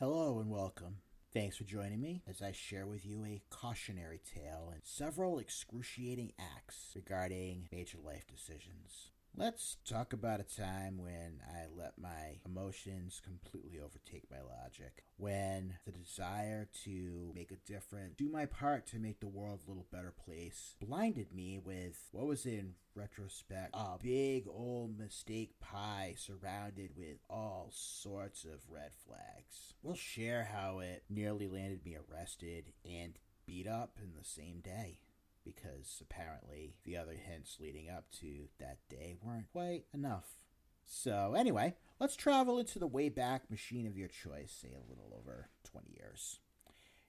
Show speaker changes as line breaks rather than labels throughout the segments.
Hello and welcome. Thanks for joining me as I share with you a cautionary tale and several excruciating acts regarding major life decisions. Let's talk about a time when I let my emotions completely overtake my logic. When the desire to make a difference, do my part to make the world a little better place, blinded me with what was in retrospect a big old mistake pie surrounded with all sorts of red flags. We'll share how it nearly landed me arrested and beat up in the same day because apparently the other hints leading up to that day weren't quite enough. So, anyway, let's travel into the Wayback Machine of your choice, say a little over 20 years.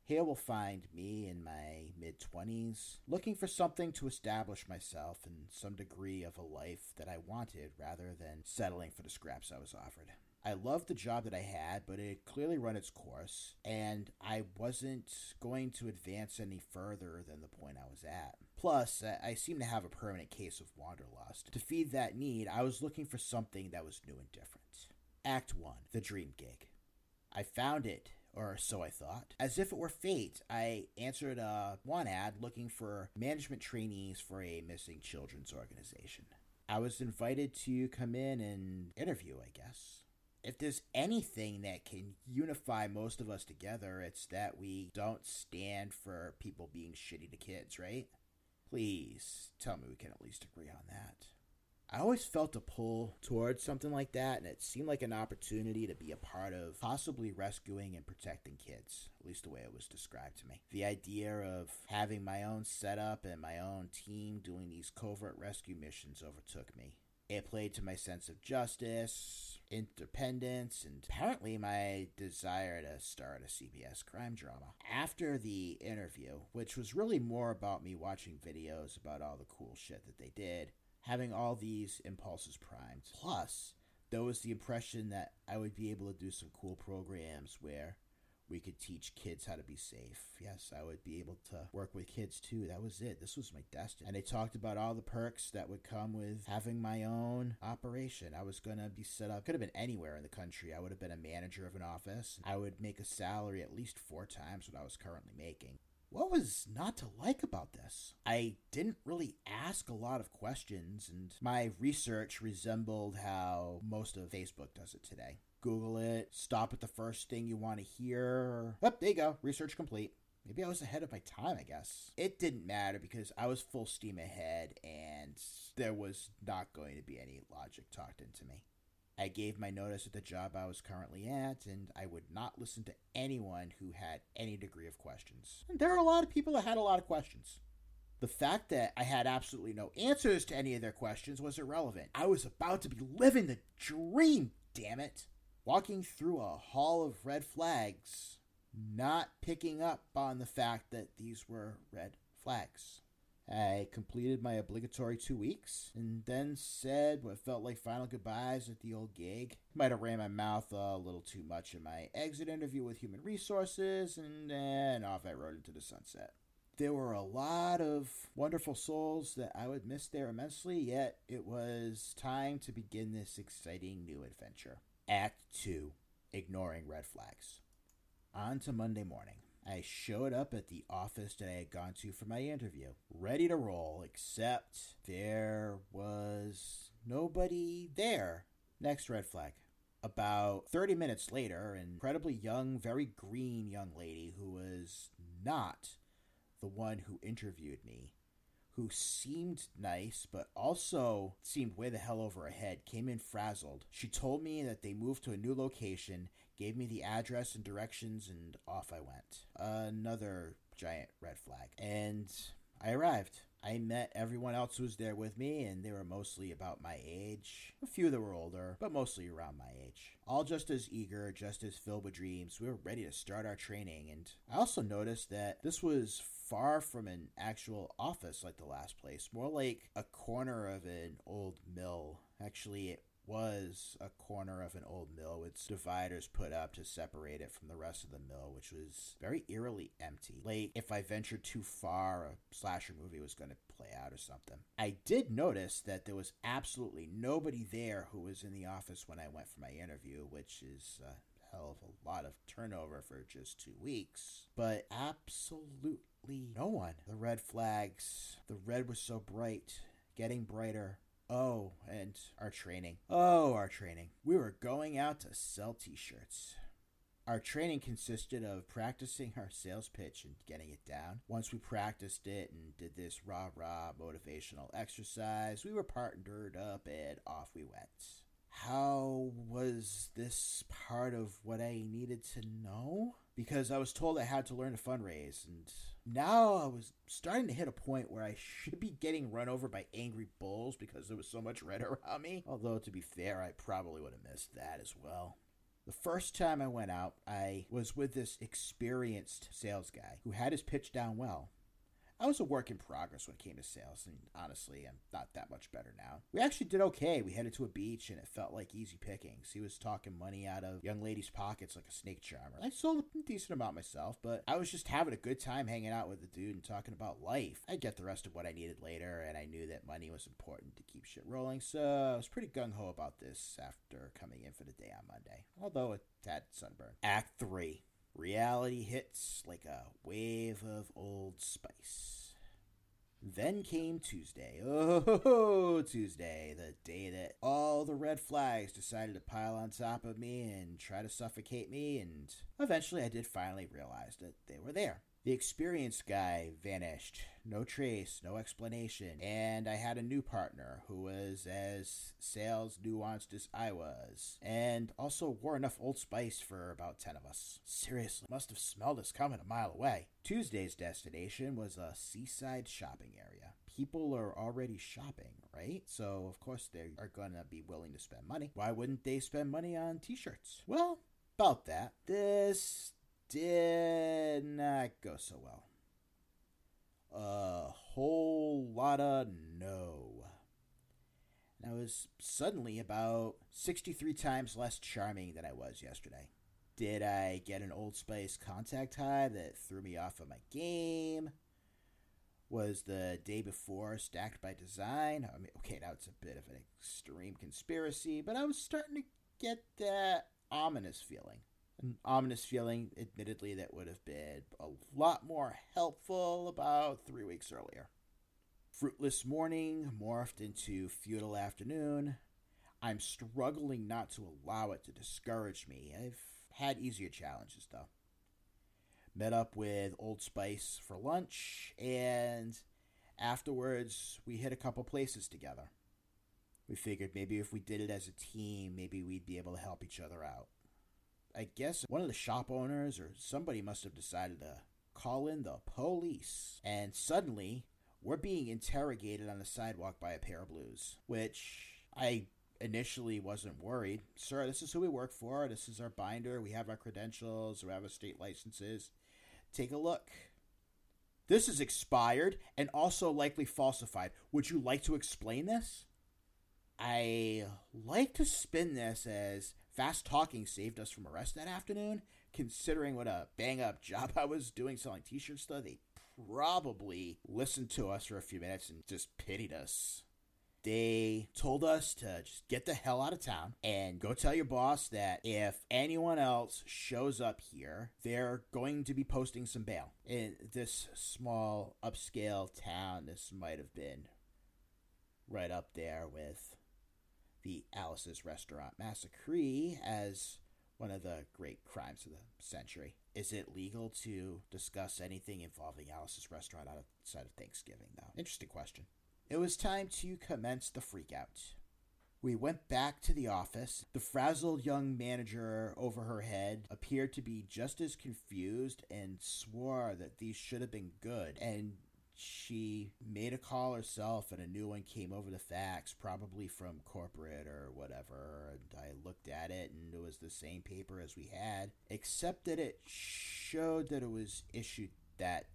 Here we'll find me in my mid 20s, looking for something to establish myself in some degree of a life that I wanted rather than settling for the scraps I was offered. I loved the job that I had, but it had clearly run its course, and I wasn't going to advance any further than the point I was at. Plus, I seemed to have a permanent case of wanderlust. To feed that need, I was looking for something that was new and different. Act 1 The Dream Gig. I found it, or so I thought. As if it were fate, I answered a one ad looking for management trainees for a missing children's organization. I was invited to come in and interview, I guess if there's anything that can unify most of us together, it's that we don't stand for people being shitty to kids, right? Please tell me we can at least agree on that. I always felt a pull towards something like that, and it seemed like an opportunity to be a part of possibly rescuing and protecting kids, at least the way it was described to me. The idea of having my own setup and my own team doing these covert rescue missions overtook me. It played to my sense of justice, independence, and apparently my desire to start a CBS crime drama. After the interview, which was really more about me watching videos about all the cool shit that they did, having all these impulses primed, plus, there was the impression that I would be able to do some cool programs where we could teach kids how to be safe. Yes, I would be able to work with kids too. That was it. This was my destiny. And they talked about all the perks that would come with having my own operation. I was going to be set up, could have been anywhere in the country. I would have been a manager of an office. I would make a salary at least four times what I was currently making. What was not to like about this? I didn't really ask a lot of questions, and my research resembled how most of Facebook does it today. Google it, stop at the first thing you want to hear. Oh, there you go, research complete. Maybe I was ahead of my time, I guess. It didn't matter because I was full steam ahead and there was not going to be any logic talked into me. I gave my notice at the job I was currently at, and I would not listen to anyone who had any degree of questions. And there are a lot of people that had a lot of questions. The fact that I had absolutely no answers to any of their questions was irrelevant. I was about to be living the dream, damn it walking through a hall of red flags, not picking up on the fact that these were red flags. I completed my obligatory two weeks and then said what felt like final goodbyes at the old gig. Might have ran my mouth a little too much in my exit interview with Human Resources, and then off I rode into the sunset. There were a lot of wonderful souls that I would miss there immensely, yet it was time to begin this exciting new adventure. Act 2 Ignoring Red Flags. On to Monday morning. I showed up at the office that I had gone to for my interview, ready to roll, except there was nobody there. Next red flag. About 30 minutes later, an incredibly young, very green young lady who was not the one who interviewed me who seemed nice, but also seemed way the hell over her head, came in frazzled. She told me that they moved to a new location, gave me the address and directions, and off I went. Another giant red flag. And I arrived. I met everyone else who was there with me, and they were mostly about my age. A few that were older, but mostly around my age. All just as eager, just as filled with dreams. We were ready to start our training, and I also noticed that this was far from an actual office like the last place, more like a corner of an old mill. Actually, it was a corner of an old mill with dividers put up to separate it from the rest of the mill, which was very eerily empty. Like if I ventured too far, a slasher movie was going to play out or something. I did notice that there was absolutely nobody there who was in the office when I went for my interview, which is uh, hell of a lot of turnover for just two weeks, but absolutely no one. The red flags, the red was so bright, getting brighter. Oh, and our training. Oh, our training. We were going out to sell t shirts. Our training consisted of practicing our sales pitch and getting it down. Once we practiced it and did this rah rah motivational exercise, we were partnered up and off we went. How was this part of what I needed to know? Because I was told I had to learn to fundraise, and now I was starting to hit a point where I should be getting run over by angry bulls because there was so much red around me. Although, to be fair, I probably would have missed that as well. The first time I went out, I was with this experienced sales guy who had his pitch down well. I was a work in progress when it came to sales, and honestly, I'm not that much better now. We actually did okay. We headed to a beach, and it felt like easy pickings. He was talking money out of young ladies' pockets like a snake charmer. I sold a decent amount myself, but I was just having a good time hanging out with the dude and talking about life. I'd get the rest of what I needed later, and I knew that money was important to keep shit rolling, so I was pretty gung ho about this after coming in for the day on Monday, although it had sunburn. Act 3. Reality hits like a wave of old spice. Then came Tuesday. Oh, Tuesday, the day that all the red flags decided to pile on top of me and try to suffocate me, and eventually I did finally realize that they were there. The experienced guy vanished. No trace, no explanation. And I had a new partner who was as sales nuanced as I was, and also wore enough Old Spice for about 10 of us. Seriously, must have smelled us coming a mile away. Tuesday's destination was a seaside shopping area. People are already shopping, right? So, of course, they are to be willing to spend money. Why wouldn't they spend money on t shirts? Well, about that. This did not go so well. A whole lot of no. And I was suddenly about 63 times less charming than I was yesterday. Did I get an Old Spice contact high that threw me off of my game? Was the day before stacked by design? I mean, okay, now it's a bit of an extreme conspiracy, but I was starting to get that ominous feeling an ominous feeling, admittedly, that would have been a lot more helpful about three weeks earlier. Fruitless morning morphed into futile afternoon. I'm struggling not to allow it to discourage me. I've had easier challenges, though. Met up with Old Spice for lunch, and afterwards, we hit a couple places together. We figured maybe if we did it as a team, maybe we'd be able to help each other out. I guess one of the shop owners or somebody must have decided to call in the police. And suddenly, we're being interrogated on the sidewalk by a pair of blues, which I initially wasn't worried. Sir, this is who we work for. This is our binder. We have our credentials. We have our state licenses. Take a look. This is expired and also likely falsified. Would you like to explain this? I like to spin this as Fast talking saved us from arrest that afternoon. Considering what a bang up job I was doing selling t shirts, though, they probably listened to us for a few minutes and just pitied us. They told us to just get the hell out of town and go tell your boss that if anyone else shows up here, they're going to be posting some bail. In this small upscale town, this might have been right up there with the Alice's Restaurant Massacre as one of the great crimes of the century. Is it legal to discuss anything involving Alice's Restaurant outside of Thanksgiving, though? Interesting question. It was time to commence the freakout. We went back to the office. The frazzled young manager over her head appeared to be just as confused and swore that these should have been good and she made a call herself and a new one came over the fax, probably from corporate or whatever. And I looked at it and it was the same paper as we had, except that it showed that it was issued that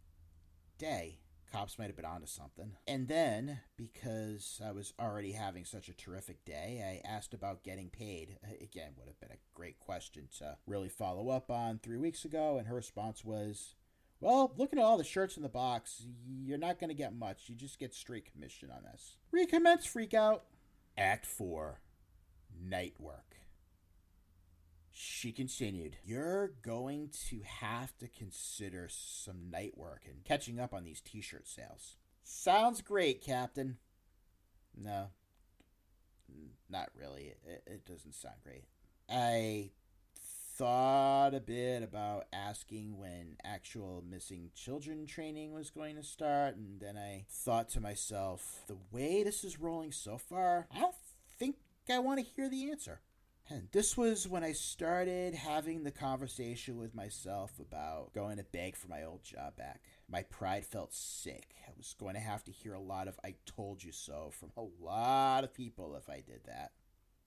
day. Cops might have been onto something. And then, because I was already having such a terrific day, I asked about getting paid. Again, would have been a great question to really follow up on three weeks ago. And her response was, well, looking at all the shirts in the box, you're not going to get much. You just get straight commission on this. Recommence Freakout. Act 4 Night Work. She continued, You're going to have to consider some night work and catching up on these t shirt sales. Sounds great, Captain. No, not really. It, it doesn't sound great. I thought a bit about asking when actual missing children training was going to start, and then I thought to myself, the way this is rolling so far, I don't think I want to hear the answer. And this was when I started having the conversation with myself about going to beg for my old job back. My pride felt sick. I was going to have to hear a lot of I told you so from a lot of people if I did that.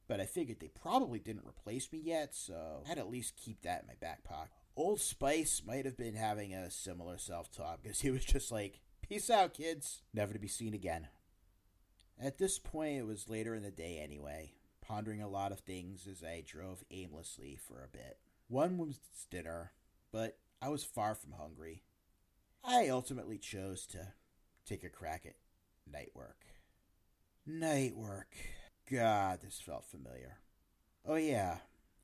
But I figured they probably didn't replace me yet, so I'd at least keep that in my back pocket. Old Spice might have been having a similar self talk because he was just like, Peace out, kids. Never to be seen again. At this point, it was later in the day anyway pondering a lot of things as I drove aimlessly for a bit. One was dinner, but I was far from hungry. I ultimately chose to take a crack at night work. Night work. God, this felt familiar. Oh, yeah,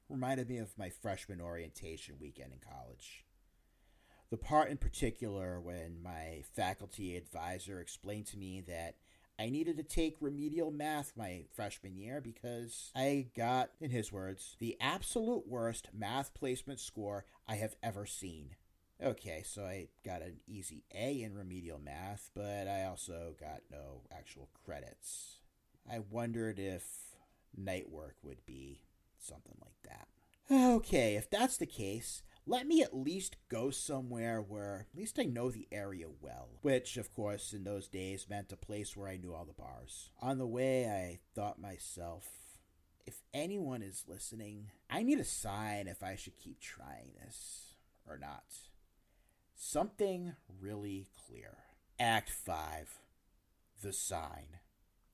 reminded me of my freshman orientation weekend in college. The part in particular when my faculty advisor explained to me that I needed to take remedial math my freshman year because I got, in his words, the absolute worst math placement score I have ever seen. Okay, so I got an easy A in remedial math, but I also got no actual credits. I wondered if night work would be something like that. Okay, if that's the case, let me at least go somewhere where at least I know the area well. Which, of course, in those days meant a place where I knew all the bars. On the way, I thought myself, if anyone is listening, I need a sign if I should keep trying this or not. Something really clear. Act 5 The Sign.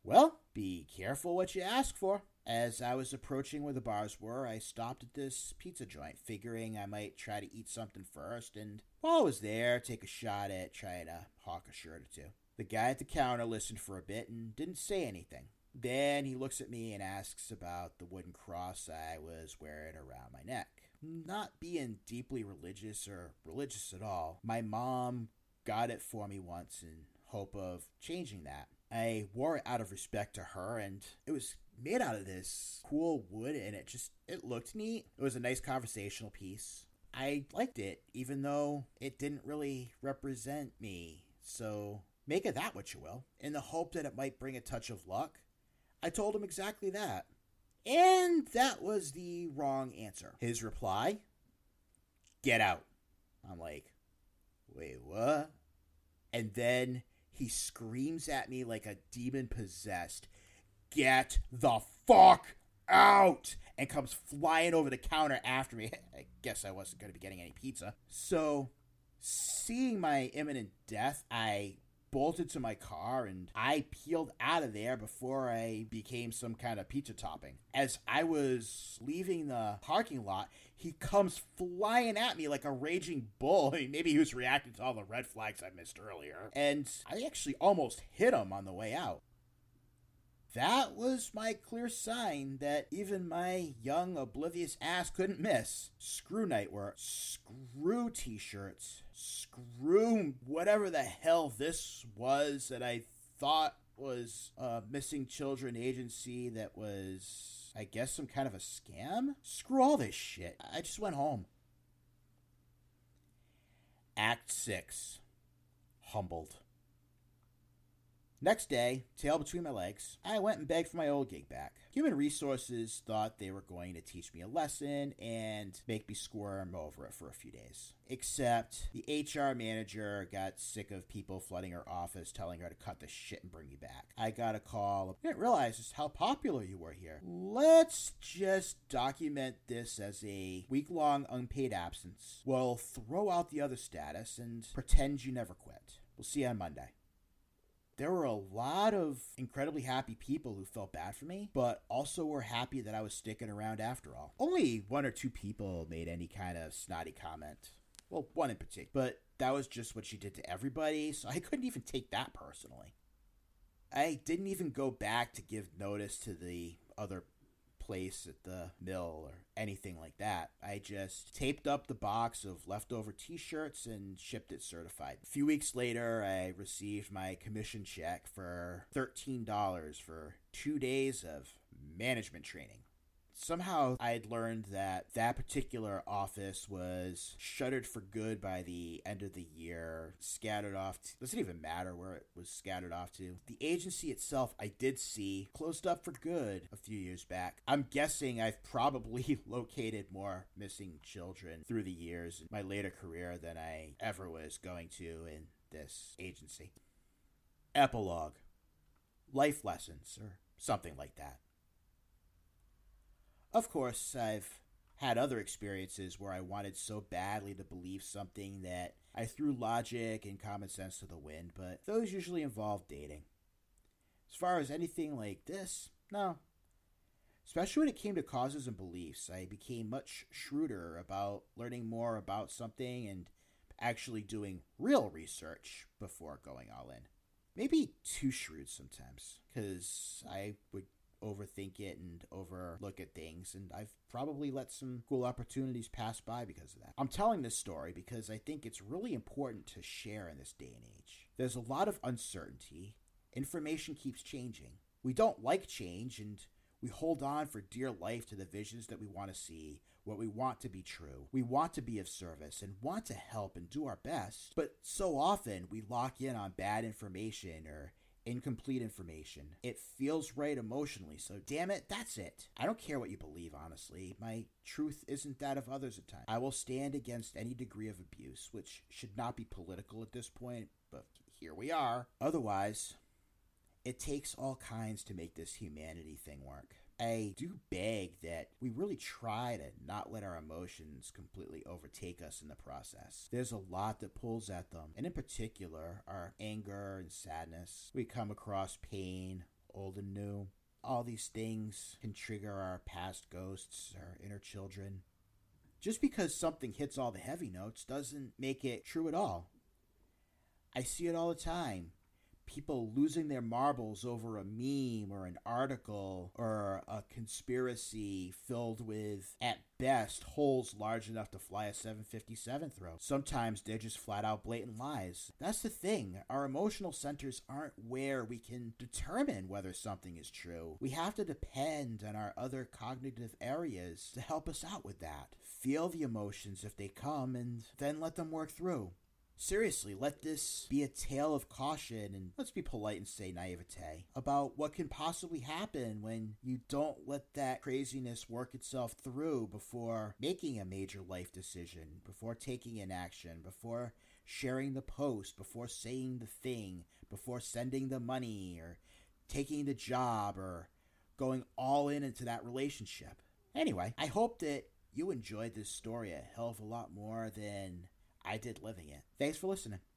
Well, be careful what you ask for. As I was approaching where the bars were, I stopped at this pizza joint, figuring I might try to eat something first, and while I was there, take a shot at trying to hawk a shirt or two. The guy at the counter listened for a bit and didn't say anything. Then he looks at me and asks about the wooden cross I was wearing around my neck. Not being deeply religious or religious at all, my mom got it for me once in hope of changing that. I wore it out of respect to her, and it was made out of this cool wood and it just it looked neat. It was a nice conversational piece. I liked it even though it didn't really represent me. So make of that what you will. In the hope that it might bring a touch of luck, I told him exactly that. And that was the wrong answer. His reply, get out. I'm like, wait, what? And then he screams at me like a demon possessed get the fuck out and comes flying over the counter after me. I guess I wasn't going to be getting any pizza. So, seeing my imminent death, I bolted to my car and I peeled out of there before I became some kind of pizza topping. As I was leaving the parking lot, he comes flying at me like a raging bull. Maybe he was reacting to all the red flags I missed earlier. And I actually almost hit him on the way out that was my clear sign that even my young, oblivious ass couldn't miss. Screw nightwear, screw t shirts, screw whatever the hell this was that I thought was a missing children agency that was, I guess, some kind of a scam. Screw all this shit. I just went home. Act 6 Humbled. Next day, tail between my legs, I went and begged for my old gig back. Human Resources thought they were going to teach me a lesson and make me squirm over it for a few days. Except the HR manager got sick of people flooding her office telling her to cut the shit and bring me back. I got a call. I didn't realize just how popular you were here. Let's just document this as a week long unpaid absence. We'll throw out the other status and pretend you never quit. We'll see you on Monday there were a lot of incredibly happy people who felt bad for me, but also were happy that I was sticking around after all. Only one or two people made any kind of snotty comment. Well, one in particular. But that was just what she did to everybody, so I couldn't even take that personally. I didn't even go back to give notice to the other place at the mill or anything like that. I just taped up the box of leftover t shirts and shipped it certified. A few weeks later, I received my commission check for $13 for two days of management training somehow I'd learned that that particular office was shuttered for good by the end of the year, scattered off. To, doesn't even matter where it was scattered off to. The agency itself, I did see closed up for good a few years back. I'm guessing I've probably located more missing children through the years in my later career than I ever was going to in this agency. Epilogue. Life lessons, or something like that. Of course, I've had other experiences where I wanted so badly to believe something that I threw logic and common sense to the wind, but those usually involve dating. As far as anything like this, no. Especially when it came to causes and beliefs, I became much shrewder about learning more about something and actually doing real research before going all in. Maybe too shrewd sometimes, because I would overthink it and overlook at things. And I've probably let some cool opportunities pass by because of that. I'm telling this story because I think it's really important to share in this day and age. There's a lot of uncertainty, information keeps changing. We don't like change and we hold on for dear life to the visions that we want to see, what we want to be true. We want to be of service and want to help and do our best, but so often we lock in on bad information or incomplete information. It feels right emotionally, so damn it, that's it. I don't care what you believe, honestly. My truth isn't that of others at times. I will stand against any degree of abuse, which should not be political at this point, but here we are. Otherwise, it takes all kinds to make this humanity thing work. I do beg that we really try to not let our emotions completely overtake us in the process. There's a lot that pulls at them, and in particular, our anger and sadness. We come across pain, old and new. All these things can trigger our past ghosts, our inner children. Just because something hits all the heavy notes doesn't make it true at all. I see it all the time people losing their marbles over a meme or an article or a conspiracy filled with, at best, holes large enough to fly a 757 through. Sometimes they're just flat out blatant lies. That's the thing. Our emotional centers aren't where we can determine whether something is true. We have to depend on our other cognitive areas to help us out with that. Feel the emotions if they come and then let them work through. Seriously, let this be a tale of caution and let's be polite and say naivete about what can possibly happen when you don't let that craziness work itself through before making a major life decision, before taking an action, before sharing the post, before saying the thing, before sending the money or taking the job or going all in into that relationship. Anyway, I hope that you enjoyed this story a hell of a lot more than I did living it. Thanks for listening.